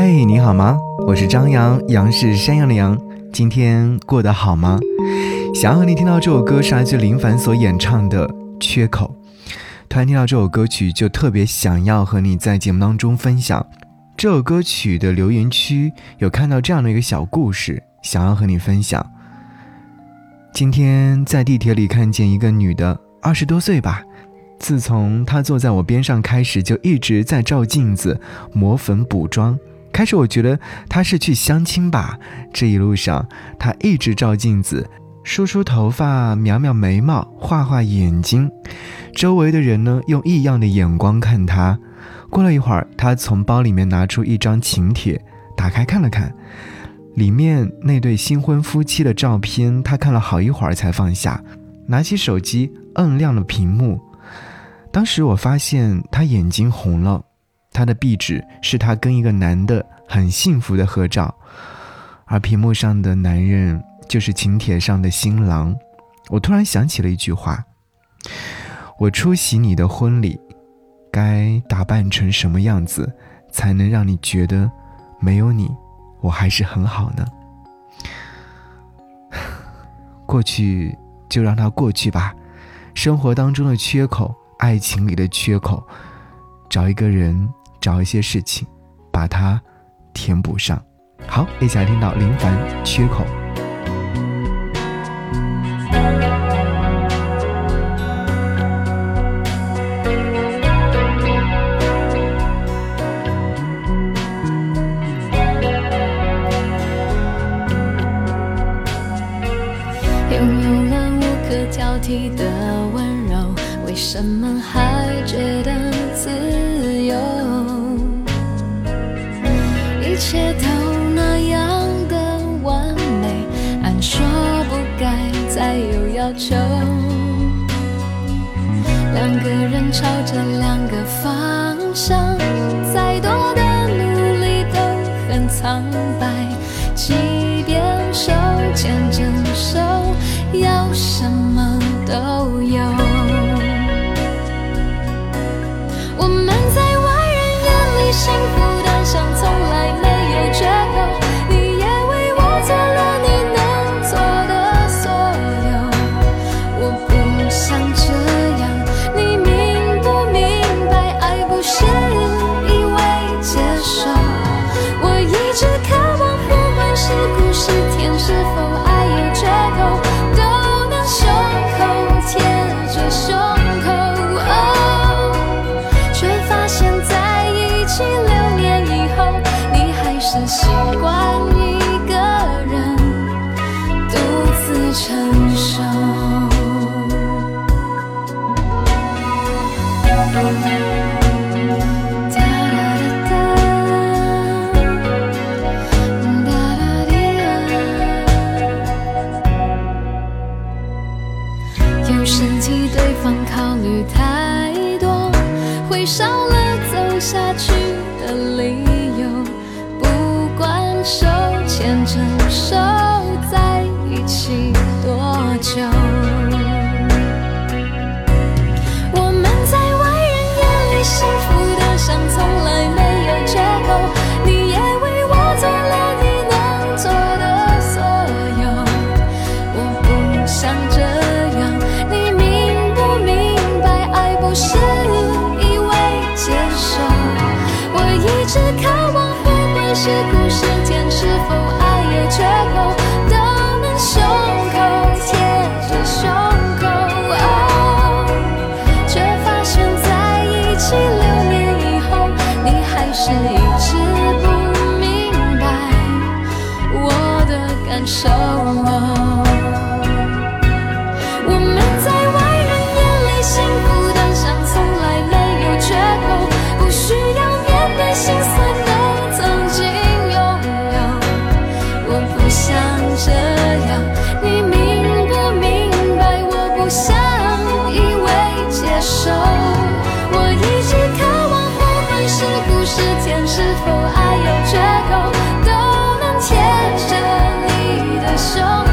嗨，你好吗？我是张扬，杨是山羊的羊。今天过得好吗？想要和你听到这首歌是来自林凡所演唱的《缺口》。突然听到这首歌曲，就特别想要和你在节目当中分享。这首歌曲的留言区有看到这样的一个小故事，想要和你分享。今天在地铁里看见一个女的，二十多岁吧。自从她坐在我边上开始，就一直在照镜子、抹粉、补妆。开始我觉得她是去相亲吧。这一路上，她一直照镜子，梳梳头发、描描眉毛、画画眼睛。周围的人呢，用异样的眼光看她。过了一会儿，她从包里面拿出一张请帖，打开看了看，里面那对新婚夫妻的照片，她看了好一会儿才放下，拿起手机摁亮了屏幕。当时我发现他眼睛红了，他的壁纸是他跟一个男的很幸福的合照，而屏幕上的男人就是请帖上的新郎。我突然想起了一句话：我出席你的婚礼，该打扮成什么样子，才能让你觉得没有你，我还是很好呢？过去就让它过去吧，生活当中的缺口。爱情里的缺口，找一个人，找一些事情，把它填补上。好，一起来听到林凡《缺口》。拥有了无可挑剔的温柔为什么还觉得自一切都那样的完美，按说不该再有要求。两个人朝着两个方向，再多的努力都很苍白。即便手牵着手，要什么都有。我们在外人眼里幸福下去的理由。不管手牵着手在一起多久？是苦是甜。是否爱有缺口，都能胸口贴着胸口，却发现在一起六年以后，你还是一直不明白我的感受。时间是否还有缺口都能牵着你的手。